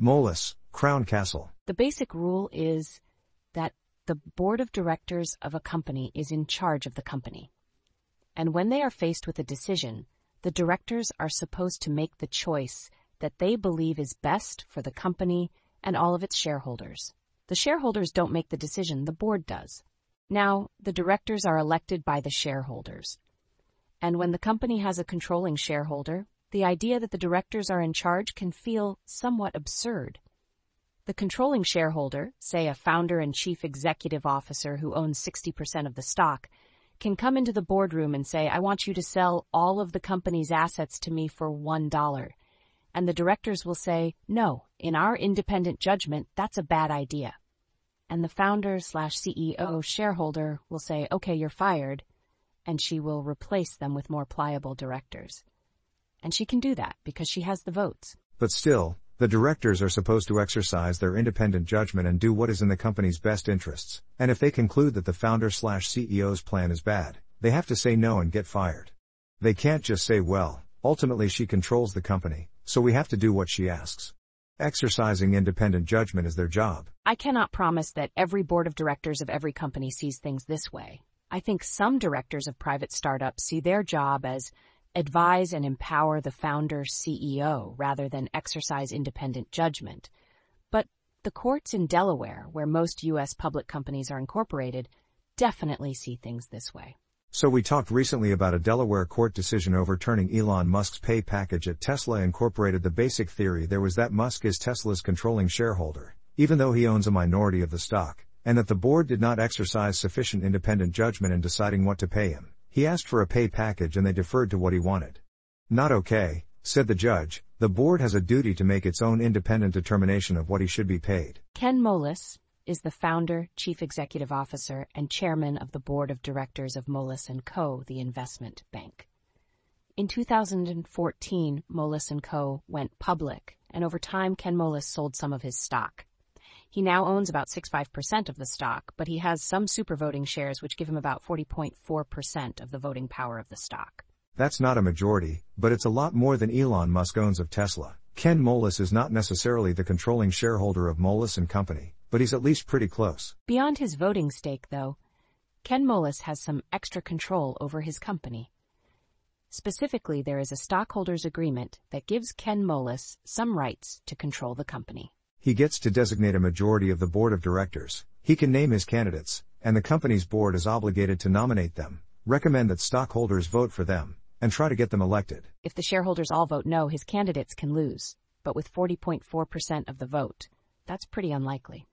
Moelis, Crown Castle. The basic rule is that the board of directors of a company is in charge of the company. And when they are faced with a decision, the directors are supposed to make the choice that they believe is best for the company and all of its shareholders. The shareholders don't make the decision, the board does. Now, the directors are elected by the shareholders. And when the company has a controlling shareholder, the idea that the directors are in charge can feel somewhat absurd. The controlling shareholder, say a founder and chief executive officer who owns 60% of the stock, can come into the boardroom and say, I want you to sell all of the company's assets to me for $1. And the directors will say, no, in our independent judgment, that's a bad idea. And the founder slash CEO shareholder will say, okay, you're fired. And she will replace them with more pliable directors. And she can do that because she has the votes. But still, the directors are supposed to exercise their independent judgment and do what is in the company's best interests, and if they conclude that the founder slash CEO's plan is bad, they have to say no and get fired. They can't just say, well, ultimately she controls the company, so we have to do what she asks. Exercising independent judgment is their job. I cannot promise that every board of directors of every company sees things this way. I think some directors of private startups see their job as advise and empower the founder CEO rather than exercise independent judgment. But the courts in Delaware, where most U.S. public companies are incorporated, definitely see things this way. So we talked recently about a Delaware court decision overturning Elon Musk's pay package at Tesla Incorporated. The basic theory there was that Musk is Tesla's controlling shareholder, even though he owns a minority of the stock, and that the board did not exercise sufficient independent judgment in deciding what to pay him. He asked for a pay package and they deferred to what he wanted. Not okay, said the judge, the board has a duty to make its own independent determination of what he should be paid. Ken Moelis is the founder, chief executive officer, and chairman of the board of directors of Moelis & Co., the investment bank. In 2014, Moelis & Co. went public, and over time Ken Moelis sold some of his stock. He now owns about 65% of the stock, but he has some supervoting shares which give him about 40.4% of the voting power of the stock. That's not a majority, but it's a lot more than Elon Musk owns of Tesla. Ken Moelis is not necessarily the controlling shareholder of Moelis and Company, but he's at least pretty close. Beyond his voting stake, though, Ken Moelis has some extra control over his company. Specifically, there is a stockholders agreement that gives Ken Moelis some rights to control the company. He gets to designate a majority of the board of directors, he can name his candidates, and the company's board is obligated to nominate them, recommend that stockholders vote for them, and try to get them elected. If the shareholders all vote no, his candidates can lose, but with 40.4% of the vote, that's pretty unlikely.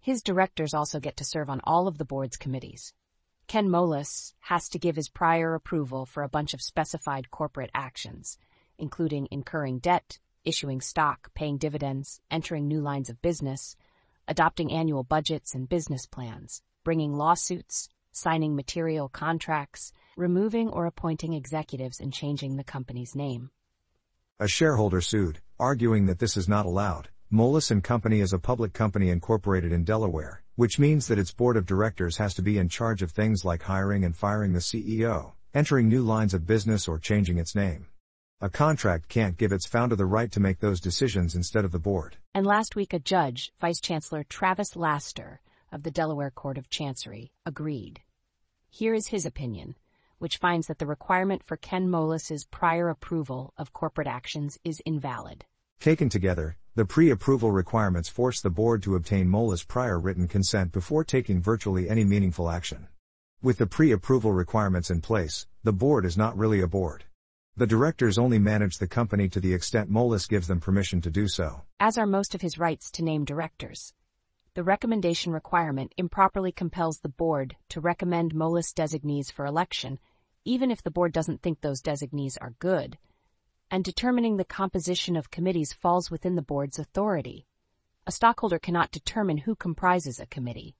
His directors also get to serve on all of the board's committees. Ken Moelis has to give his prior approval for a bunch of specified corporate actions, including incurring debt, issuing stock, paying dividends, entering new lines of business, adopting annual budgets and business plans, bringing lawsuits, signing material contracts, removing or appointing executives and changing the company's name. A shareholder sued, arguing that this is not allowed. And Company is a public company incorporated in Delaware, which means that its board of directors has to be in charge of things like hiring and firing the CEO, entering new lines of business or changing its name. A contract can't give its founder the right to make those decisions instead of the board. And last week, a judge, Vice Chancellor Travis Laster of the Delaware Court of Chancery, agreed. Here is his opinion, which finds that the requirement for Ken Moelis's prior approval of corporate actions is invalid. Taken together, the pre-approval requirements force the board to obtain Moelis prior written consent before taking virtually any meaningful action. With the pre-approval requirements in place, the board is not really a board. The directors only manage the company to the extent Moelis gives them permission to do so. As are most of his rights to name directors. The recommendation requirement improperly compels the board to recommend Moelis designees for election, even if the board doesn't think those designees are good. And determining the composition of committees falls within the board's authority. A stockholder cannot determine who comprises a committee.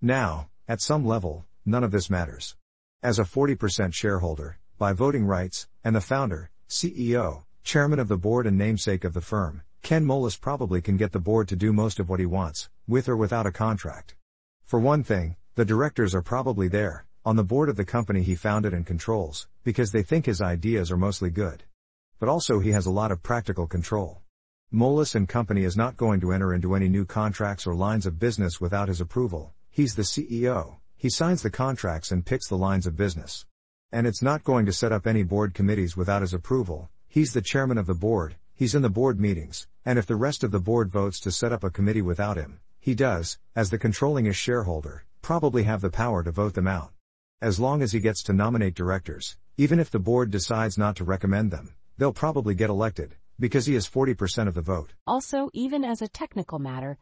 Now, at some level, none of this matters. As a 40% shareholder, by voting rights, and the founder, CEO, chairman of the board and namesake of the firm, Ken Moelis probably can get the board to do most of what he wants, with or without a contract. For one thing, the directors are probably there, on the board of the company he founded and controls, because they think his ideas are mostly good. But also he has a lot of practical control. Moelis and Company is not going to enter into any new contracts or lines of business without his approval. He's the CEO. He signs the contracts and picks the lines of business. And it's not going to set up any board committees without his approval. He's the chairman of the board, he's in the board meetings, and if the rest of the board votes to set up a committee without him, he does, as the controlling is shareholder, probably have the power to vote them out. As long as he gets to nominate directors, even if the board decides not to recommend them, they'll probably get elected, because he has 40% of the vote. Also, even as a technical matter,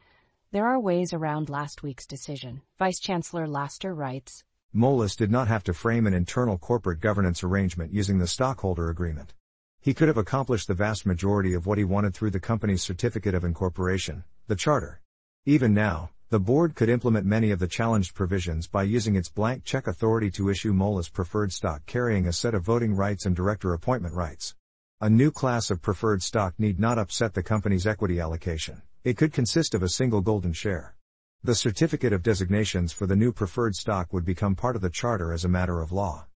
there are ways around last week's decision. Vice Chancellor Laster writes Moelis did not have to frame an internal corporate governance arrangement using the stockholder agreement. He could have accomplished the vast majority of what he wanted through the company's certificate of incorporation, the charter. Even now, the board could implement many of the challenged provisions by using its blank check authority to issue Moelis preferred stock carrying a set of voting rights and director appointment rights. A new class of preferred stock need not upset the company's equity allocation. It could consist of a single golden share. The certificate of designations for the new preferred stock would become part of the charter as a matter of law.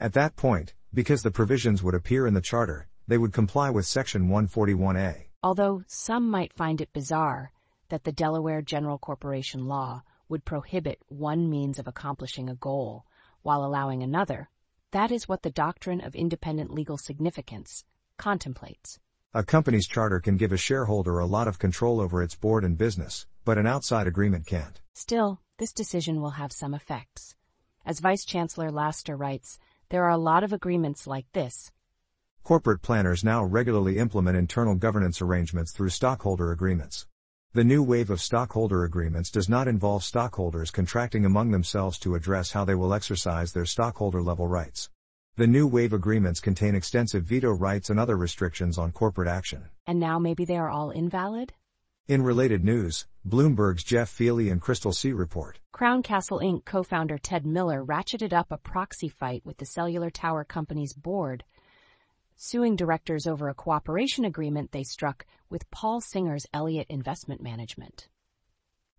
At that point, because the provisions would appear in the charter, they would comply with Section 141A. Although some might find it bizarre that the Delaware General Corporation Law would prohibit one means of accomplishing a goal while allowing another, that is what the doctrine of independent legal significance contemplates. A company's charter can give a shareholder a lot of control over its board and business, but an outside agreement can't. Still, this decision will have some effects. As Vice Chancellor Laster writes, there are a lot of agreements like this. Corporate planners now regularly implement internal governance arrangements through stockholder agreements. The new wave of stockholder agreements does not involve stockholders contracting among themselves to address how they will exercise their stockholder level rights. The new wave agreements contain extensive veto rights and other restrictions on corporate action. And now maybe they are all invalid? In related news, Bloomberg's Jef Feeley and Crystal Tse report. Crown Castle Inc. co founder Ted Miller ratcheted up a proxy fight with the cellular tower company's board, suing directors over a cooperation agreement they struck with Paul Singer's Elliott Investment Management.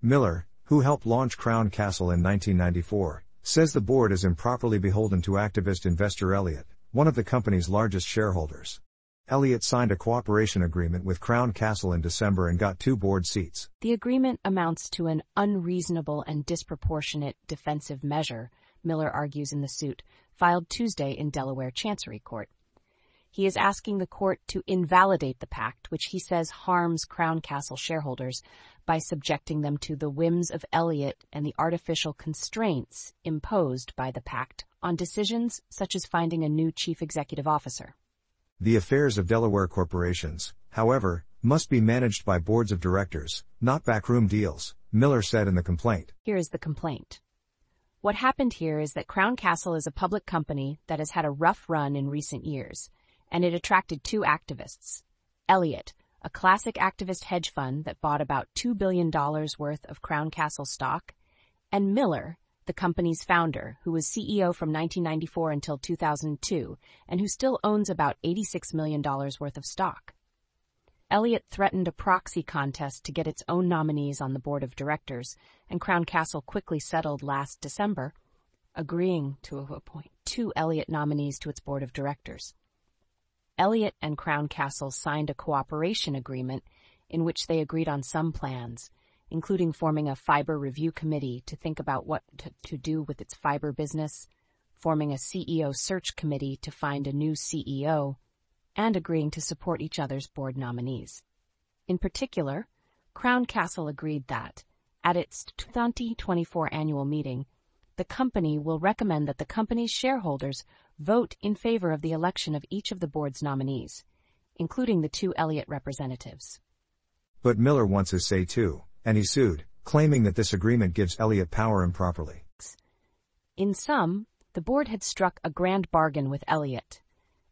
Miller, who helped launch Crown Castle in 1994, says the board is improperly beholden to activist investor Elliott, one of the company's largest shareholders. Elliott signed a cooperation agreement with Crown Castle in December and got two board seats. The agreement amounts to an unreasonable and disproportionate defensive measure, Miller argues in the suit, filed Tuesday in Delaware Chancery Court. He is asking the court to invalidate the pact, which he says harms Crown Castle shareholders by subjecting them to the whims of Elliott and the artificial constraints imposed by the pact on decisions such as finding a new chief executive officer. The affairs of Delaware corporations, however, must be managed by boards of directors, not backroom deals, Miller said in the complaint. Here is the complaint. What happened here is that Crown Castle is a public company that has had a rough run in recent years, and it attracted two activists. Elliott, a classic activist hedge fund that bought about $2 billion worth of Crown Castle stock, and Miller, the company's founder, who was CEO from 1994 until 2002 and who still owns about $86 million worth of stock. Elliott threatened a proxy contest to get its own nominees on the board of directors, and Crown Castle quickly settled last December, agreeing to appoint two Elliott nominees to its board of directors. Elliott and Crown Castle signed a cooperation agreement in which they agreed on some plans, including forming a fiber review committee to think about what to, do with its fiber business, forming a CEO search committee to find a new CEO, and agreeing to support each other's board nominees. In particular, Crown Castle agreed that, at its 2024 annual meeting, the company will recommend that the company's shareholders vote in favor of the election of each of the board's nominees, including the two Elliott representatives. But Miller wants his say too, and he sued, claiming that this agreement gives Elliott power improperly. In sum, the board had struck a grand bargain with Elliott.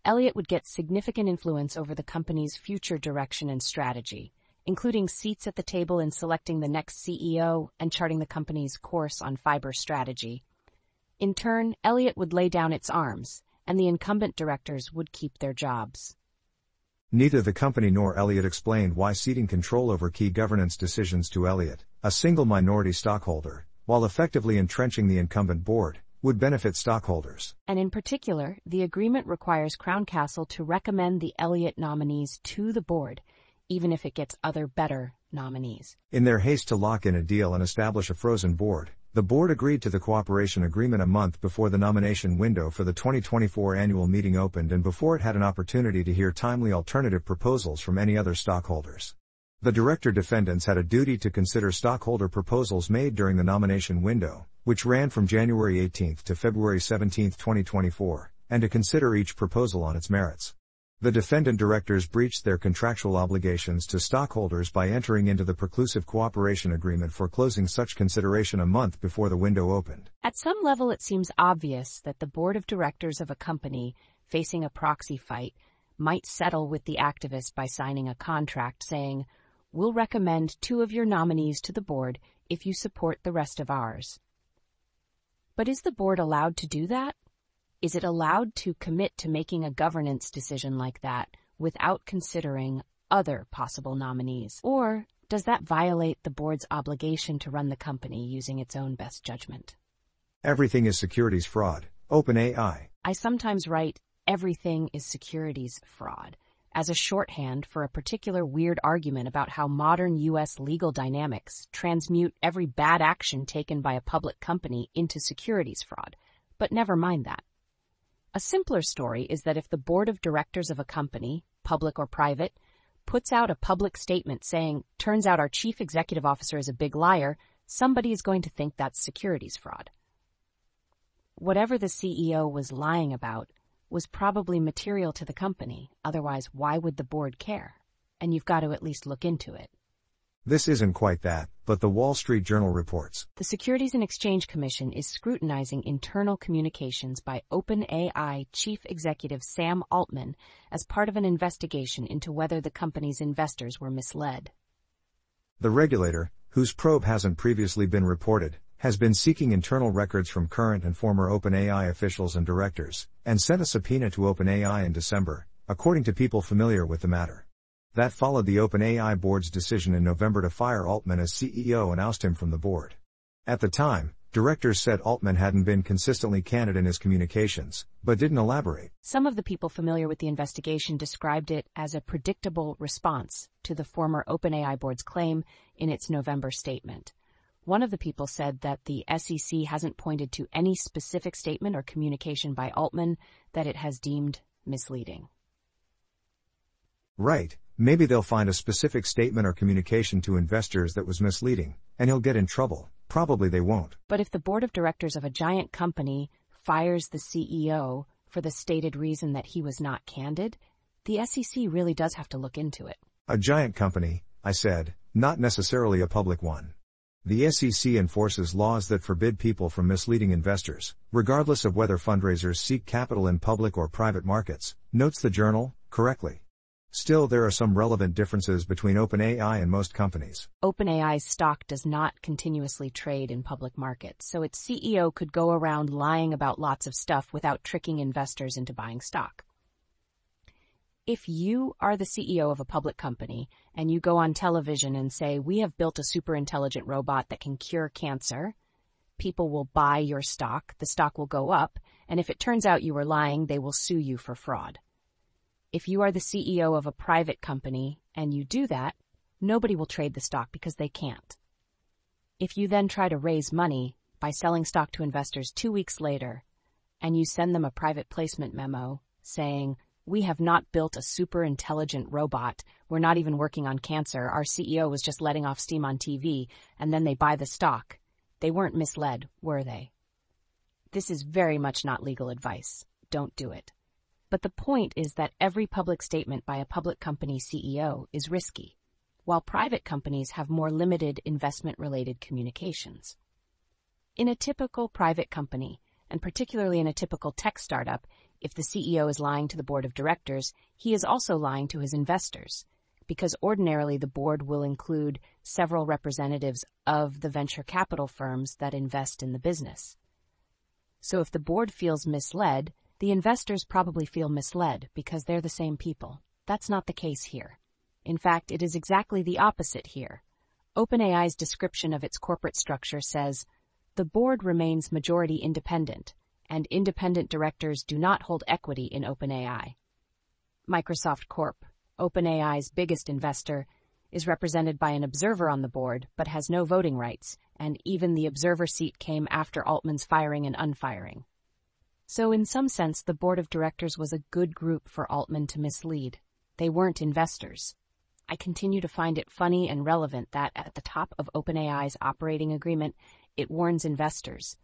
Elliott would get significant influence over the company's future direction and strategy, including seats at the table in selecting the next CEO and charting the company's course on fiber strategy. In turn, Elliott would lay down its arms, and the incumbent directors would keep their jobs. Neither the company nor Elliott explained why ceding control over key governance decisions to Elliott, a single minority stockholder, while effectively entrenching the incumbent board, would benefit stockholders. And in particular, the agreement requires Crown Castle to recommend the Elliott nominees to the board, even if it gets other better nominees. In their haste to lock in a deal and establish a frozen board, the board agreed to the cooperation agreement a month before the nomination window for the 2024 annual meeting opened and before it had an opportunity to hear timely alternative proposals from any other stockholders. The director defendants had a duty to consider stockholder proposals made during the nomination window, which ran from January 18 to February 17, 2024, and to consider each proposal on its merits. The defendant directors breached their contractual obligations to stockholders by entering into the preclusive cooperation agreement for closing such consideration a month before the window opened. At some level, it seems obvious that the board of directors of a company facing a proxy fight might settle with the activist by signing a contract saying, We'll recommend two of your nominees to the board if you support the rest of ours. But is the board allowed to do that? Is it allowed to commit to making a governance decision like that without considering other possible nominees? Or does that violate the board's obligation to run the company using its own best judgment? Everything is securities fraud. OpenAI. I sometimes write, everything is securities fraud as a shorthand for a particular weird argument about how modern U.S. legal dynamics transmute every bad action taken by a public company into securities fraud. But never mind that. A simpler story is that if the board of directors of a company, public or private, puts out a public statement saying, turns out our chief executive officer is a big liar, somebody is going to think that's securities fraud. Whatever the CEO was lying about, was probably material to the company, otherwise, why would the board care? And you've got to at least look into it. This isn't quite that, but the Wall Street Journal reports. The Securities and Exchange Commission is scrutinizing internal communications by OpenAI Chief Executive Sam Altman as part of an investigation into whether the company's investors were misled. The regulator, whose probe hasn't previously been reported, has been seeking internal records from current and former OpenAI officials and directors, and sent a subpoena to OpenAI in December, according to people familiar with the matter. That followed the OpenAI board's decision in November to fire Altman as CEO and oust him from the board. At the time, directors said Altman hadn't been consistently candid in his communications, but didn't elaborate. Some of the people familiar with the investigation described it as a predictable response to the former OpenAI board's claim in its November statement. One of the people said that the SEC hasn't pointed to any specific statement or communication by Altman that it has deemed misleading. Right, maybe they'll find a specific statement or communication to investors that was misleading, and he'll get in trouble. Probably they won't. But if the board of directors of a giant company fires the CEO for the stated reason that he was not candid, the SEC really does have to look into it. A giant company, I said, not necessarily a public one. The SEC enforces laws that forbid people from misleading investors, regardless of whether fundraisers seek capital in public or private markets, notes the journal, correctly. Still, there are some relevant differences between OpenAI and most companies. OpenAI's stock does not continuously trade in public markets, so its CEO could go around lying about lots of stuff without tricking investors into buying stock. If you are the CEO of a public company and you go on television and say, we have built a super intelligent robot that can cure cancer, people will buy your stock, the stock will go up, and if it turns out you were lying, they will sue you for fraud. If you are the CEO of a private company and you do that, nobody will trade the stock because they can't. If you then try to raise money by selling stock to investors two weeks later, and you send them a private placement memo saying, we have not built a super intelligent robot. We're not even working on cancer. Our CEO was just letting off steam on TV, and then they buy the stock. They weren't misled, were they? This is very much not legal advice. Don't do it. But the point is that every public statement by a public company CEO is risky, while private companies have more limited investment related communications. In a typical private company, and particularly in a typical tech startup, if the CEO is lying to the board of directors, he is also lying to his investors, because ordinarily the board will include several representatives of the venture capital firms that invest in the business. So if the board feels misled, the investors probably feel misled because they're the same people. That's not the case here. In fact, it is exactly the opposite here. OpenAI's description of its corporate structure says, The board remains majority independent, and independent directors do not hold equity in OpenAI. Microsoft Corp, OpenAI's biggest investor, is represented by an observer on the board but has no voting rights, and even the observer seat came after Altman's firing and unfiring. So, in some sense, the board of directors was a good group for Altman to mislead. They weren't investors. I continue to find it funny and relevant that at the top of OpenAI's operating agreement, it warns investors.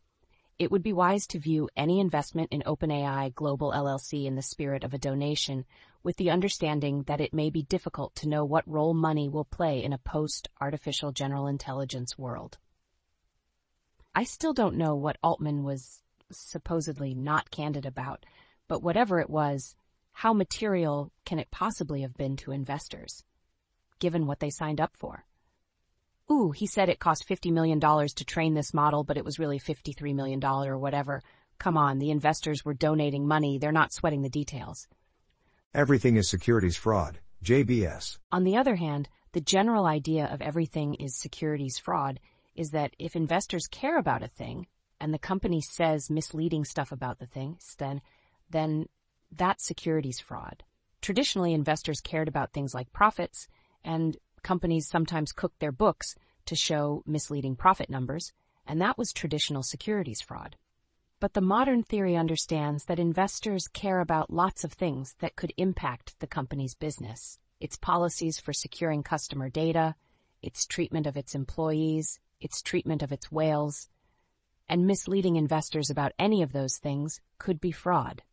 It would be wise to view any investment in OpenAI Global LLC in the spirit of a donation, with the understanding that it may be difficult to know what role money will play in a post artificial general intelligence world. I still don't know what Altman was supposedly not candid about, but whatever it was, how material can it possibly have been to investors, given what they signed up for? Ooh, he said it cost $50 million to train this model, but it was really $53 million or whatever. Come on, the investors were donating money, they're not sweating the details. Everything is securities fraud, JBS. On the other hand, the general idea of everything is securities fraud is that if investors care about a thing, and the company says misleading stuff about the things, then, then that's securities fraud. Traditionally, investors cared about things like profits, and companies sometimes cooked their books to show misleading profit numbers, and that was traditional securities fraud. But the modern theory understands that investors care about lots of things that could impact the company's business its policies for securing customer data, its treatment of its employees, its treatment of its whales, and misleading investors about any of those things could be fraud.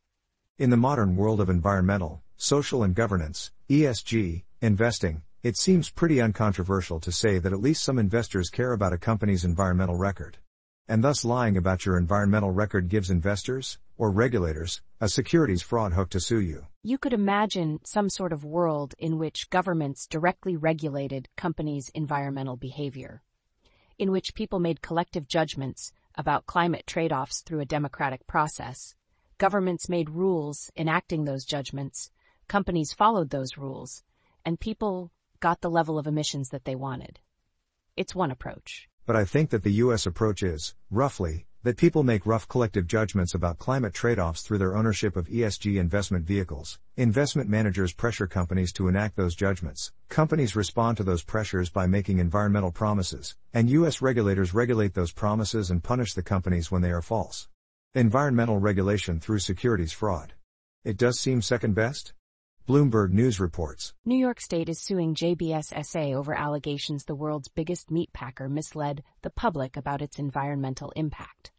In the modern world of environmental, social, and governance, ESG, investing, it seems pretty uncontroversial to say that at least some investors care about a company's environmental record. And thus lying about your environmental record gives investors, or regulators, a securities fraud hook to sue you. You could imagine some sort of world in which governments directly regulated companies' environmental behavior, in which people made collective judgments about climate trade offs through a democratic process. Governments made rules enacting those judgments, companies followed those rules, and people got the level of emissions that they wanted. It's one approach but I think that the US approach is, roughly, that people make rough collective judgments about climate trade offs through their ownership of ESG investment vehicles. Investment managers pressure companies to enact those judgments. Companies respond to those pressures by making environmental promises, and US regulators regulate those promises and punish the companies when they are false. Environmental regulation through securities fraud. It does seem second best? Bloomberg News reports. New York State is suing JBS SA over allegations the world's biggest meat packer misled the public about its environmental impact.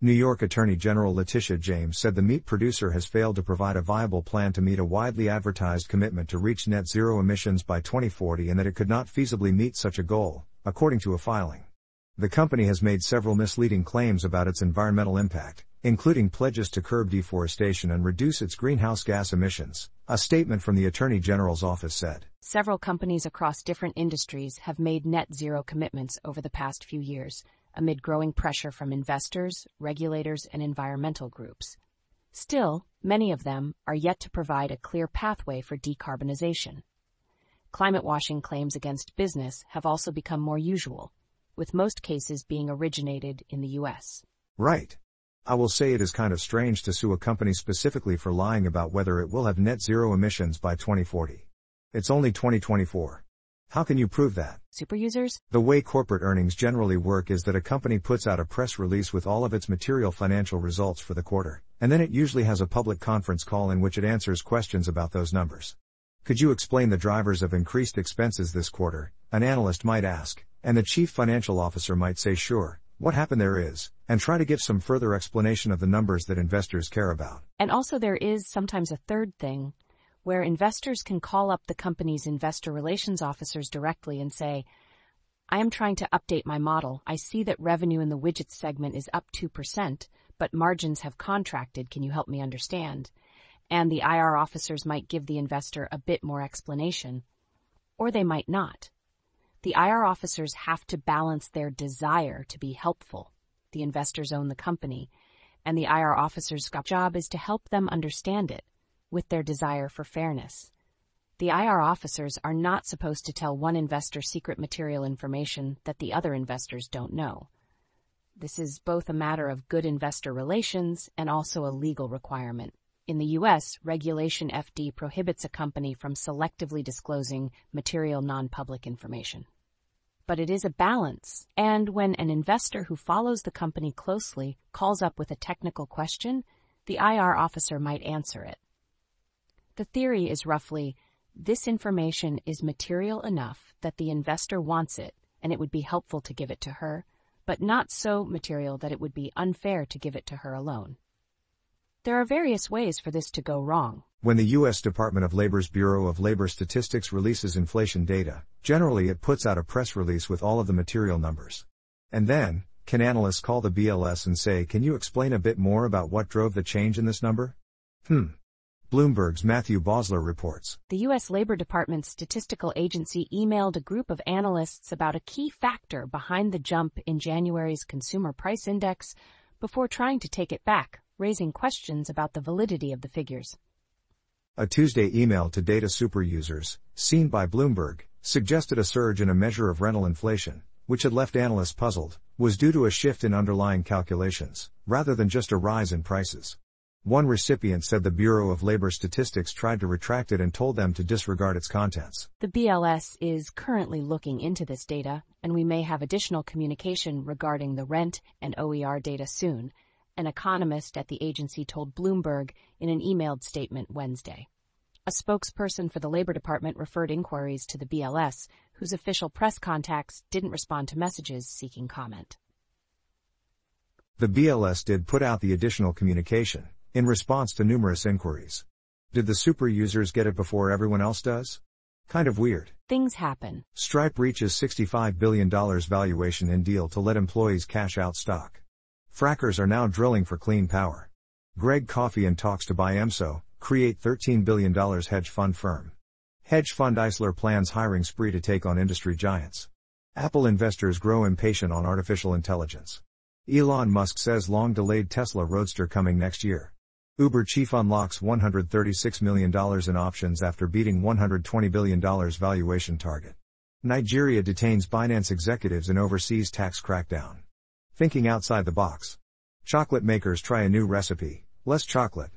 New York Attorney General Letitia James said the meat producer has failed to provide a viable plan to meet a widely advertised commitment to reach net zero emissions by 2040 and that it could not feasibly meet such a goal, according to a filing. The company has made several misleading claims about its environmental impact, including pledges to curb deforestation and reduce its greenhouse gas emissions, a statement from the Attorney General's office said. Several companies across different industries have made net zero commitments over the past few years, amid growing pressure from investors, regulators, and environmental groups. Still, many of them are yet to provide a clear pathway for decarbonization. Climate washing claims against business have also become more usual with most cases being originated in the US. Right. I will say it is kind of strange to sue a company specifically for lying about whether it will have net zero emissions by 2040. It's only 2024. How can you prove that? Super users? The way corporate earnings generally work is that a company puts out a press release with all of its material financial results for the quarter, and then it usually has a public conference call in which it answers questions about those numbers. Could you explain the drivers of increased expenses this quarter? An analyst might ask, and the chief financial officer might say sure, what happened there is, and try to give some further explanation of the numbers that investors care about. And also there is sometimes a third thing, where investors can call up the company's investor relations officers directly and say, I am trying to update my model. I see that revenue in the widgets segment is up 2%, but margins have contracted. Can you help me understand? And the IR officers might give the investor a bit more explanation. Or they might not. The IR officers have to balance their desire to be helpful. The investors own the company, and the IR officers' job is to help them understand it with their desire for fairness. The IR officers are not supposed to tell one investor secret material information that the other investors don't know. This is both a matter of good investor relations and also a legal requirement. In the U.S., Regulation FD prohibits a company from selectively disclosing material non-public information. But it is a balance, and when an investor who follows the company closely calls up with a technical question, the IR officer might answer it. The theory is roughly this information is material enough that the investor wants it and it would be helpful to give it to her, but not so material that it would be unfair to give it to her alone. There are various ways for this to go wrong. When the U.S. Department of Labor's Bureau of Labor Statistics releases inflation data, generally it puts out a press release with all of the material numbers. And then, can analysts call the BLS and say, Can you explain a bit more about what drove the change in this number? Hmm. Bloomberg's Matthew Boesler reports. The U.S. Labor Department's statistical agency emailed a group of analysts about a key factor behind the jump in January's consumer price index before trying to take it back, raising questions about the validity of the figures. A Tuesday email to data super users, seen by Bloomberg, suggested a surge in a measure of rental inflation, which had left analysts puzzled, was due to a shift in underlying calculations, rather than just a rise in prices. One recipient said the Bureau of Labor Statistics tried to retract it and told them to disregard its contents. The BLS is currently looking into this data, and we may have additional communication regarding the rent and OER data soon, an economist at the agency told Bloomberg in an emailed statement Wednesday. A spokesperson for the Labor Department referred inquiries to the BLS, whose official press contacts didn't respond to messages seeking comment. The BLS did put out the additional communication in response to numerous inquiries. Did the super users get it before everyone else does? Kind of weird. Things happen. Stripe reaches $65 billion valuation in deal to let employees cash out stock. Frackers are now drilling for clean power. Greg Coffey and talks to buy EMSO, create $13 billion hedge fund firm. Hedge fund Eisler plans hiring spree to take on industry giants. Apple investors grow impatient on artificial intelligence. Elon Musk says long delayed Tesla Roadster coming next year. Uber chief unlocks $136 million in options after beating $120 billion valuation target. Nigeria detains Binance executives in overseas tax crackdown. Thinking outside the box. Chocolate makers try a new recipe, less chocolate.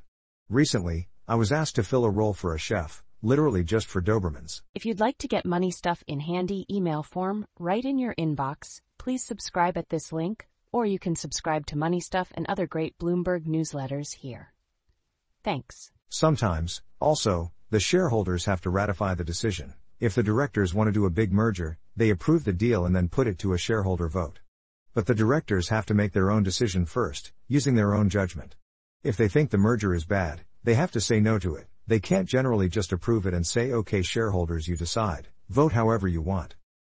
Recently, I was asked to fill a role for a chef, literally just for Dobermans. If you'd like to get money stuff in handy email form right in your inbox, please subscribe at this link, or you can subscribe to Money Stuff and other great Bloomberg newsletters here. Thanks. Sometimes, also, the shareholders have to ratify the decision. If the directors want to do a big merger, they approve the deal and then put it to a shareholder vote. But the directors have to make their own decision first, using their own judgment. If they think the merger is bad, they have to say no to it. They can't generally just approve it and say, okay, shareholders, you decide, vote however you want.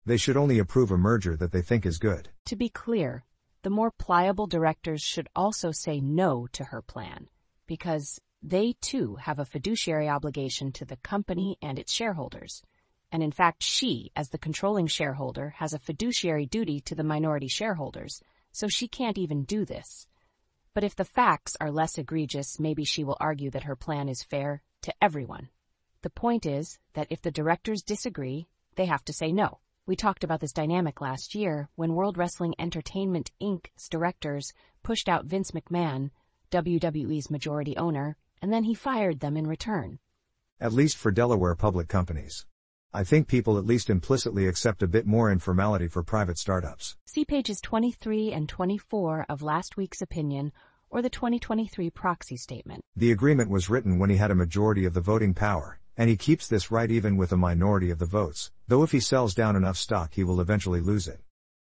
They should only approve a merger that they think is good. To be clear, the more pliable directors should also say no to her plan, because they too have a fiduciary obligation to the company and its shareholders. And in fact, she, as the controlling shareholder, has a fiduciary duty to the minority shareholders, so she can't even do this. But if the facts are less egregious, maybe she will argue that her plan is fair to everyone. The point is that if the directors disagree, they have to say no. We talked about this dynamic last year when World Wrestling Entertainment Inc.'s directors pushed out Vince McMahon, WWE's majority owner, and then he fired them in return. At least for Delaware public companies. I think people at least implicitly accept a bit more informality for private startups. See pages 23 and 24 of last week's opinion or the 2023 proxy statement. The agreement was written when he had a majority of the voting power, and he keeps this right even with a minority of the votes, though if he sells down enough stock he will eventually lose it.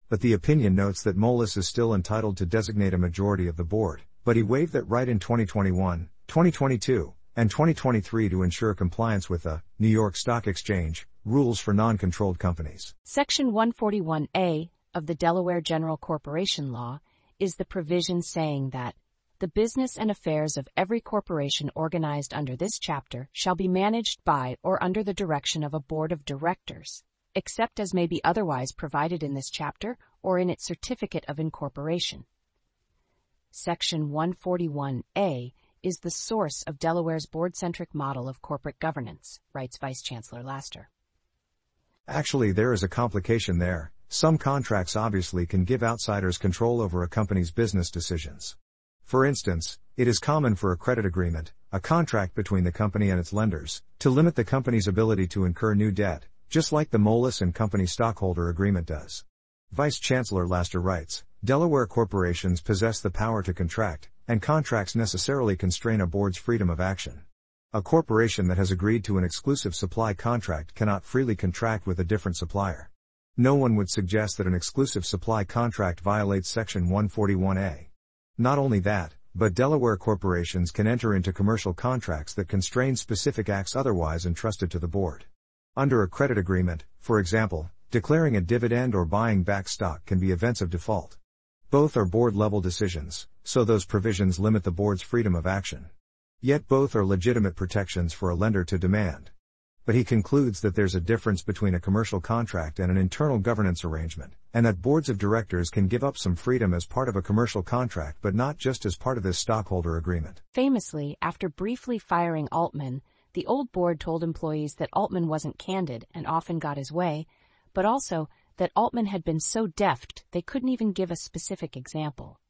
But the opinion notes that Moelis is still entitled to designate a majority of the board, but he waived that right in 2021, 2022, and 2023 to ensure compliance with the New York Stock Exchange rules for non-controlled companies. Section 141A of the Delaware General Corporation Law is the provision saying that the business and affairs of every corporation organized under this chapter shall be managed by or under the direction of a board of directors, except as may be otherwise provided in this chapter or in its certificate of incorporation. Section 141A is the source of Delaware's board-centric model of corporate governance, writes Vice Chancellor Laster. Actually, there is a complication there. some contracts obviously can give outsiders control over a company's business decisions. For instance, it is common for a credit agreement, a contract between the company and its lenders, to limit the company's ability to incur new debt, just like the Moelis and Company stockholder agreement does. Vice Chancellor Laster writes, Delaware corporations possess the power to contract, and contracts necessarily constrain a board's freedom of action. A corporation that has agreed to an exclusive supply contract cannot freely contract with a different supplier. No one would suggest that an exclusive supply contract violates Section 141A. Not only that, but Delaware corporations can enter into commercial contracts that constrain specific acts otherwise entrusted to the board. Under a credit agreement, for example, declaring a dividend or buying back stock can be events of default. Both are board level decisions, so those provisions limit the board's freedom of action. Yet both are legitimate protections for a lender to demand. But he concludes that there's a difference between a commercial contract and an internal governance arrangement, and that boards of directors can give up some freedom as part of a commercial contract but not just as part of this stockholder agreement. Famously, after briefly firing Altman, the old board told employees that Altman wasn't candid and often got his way, but also that Altman had been so deft they couldn't even give a specific example.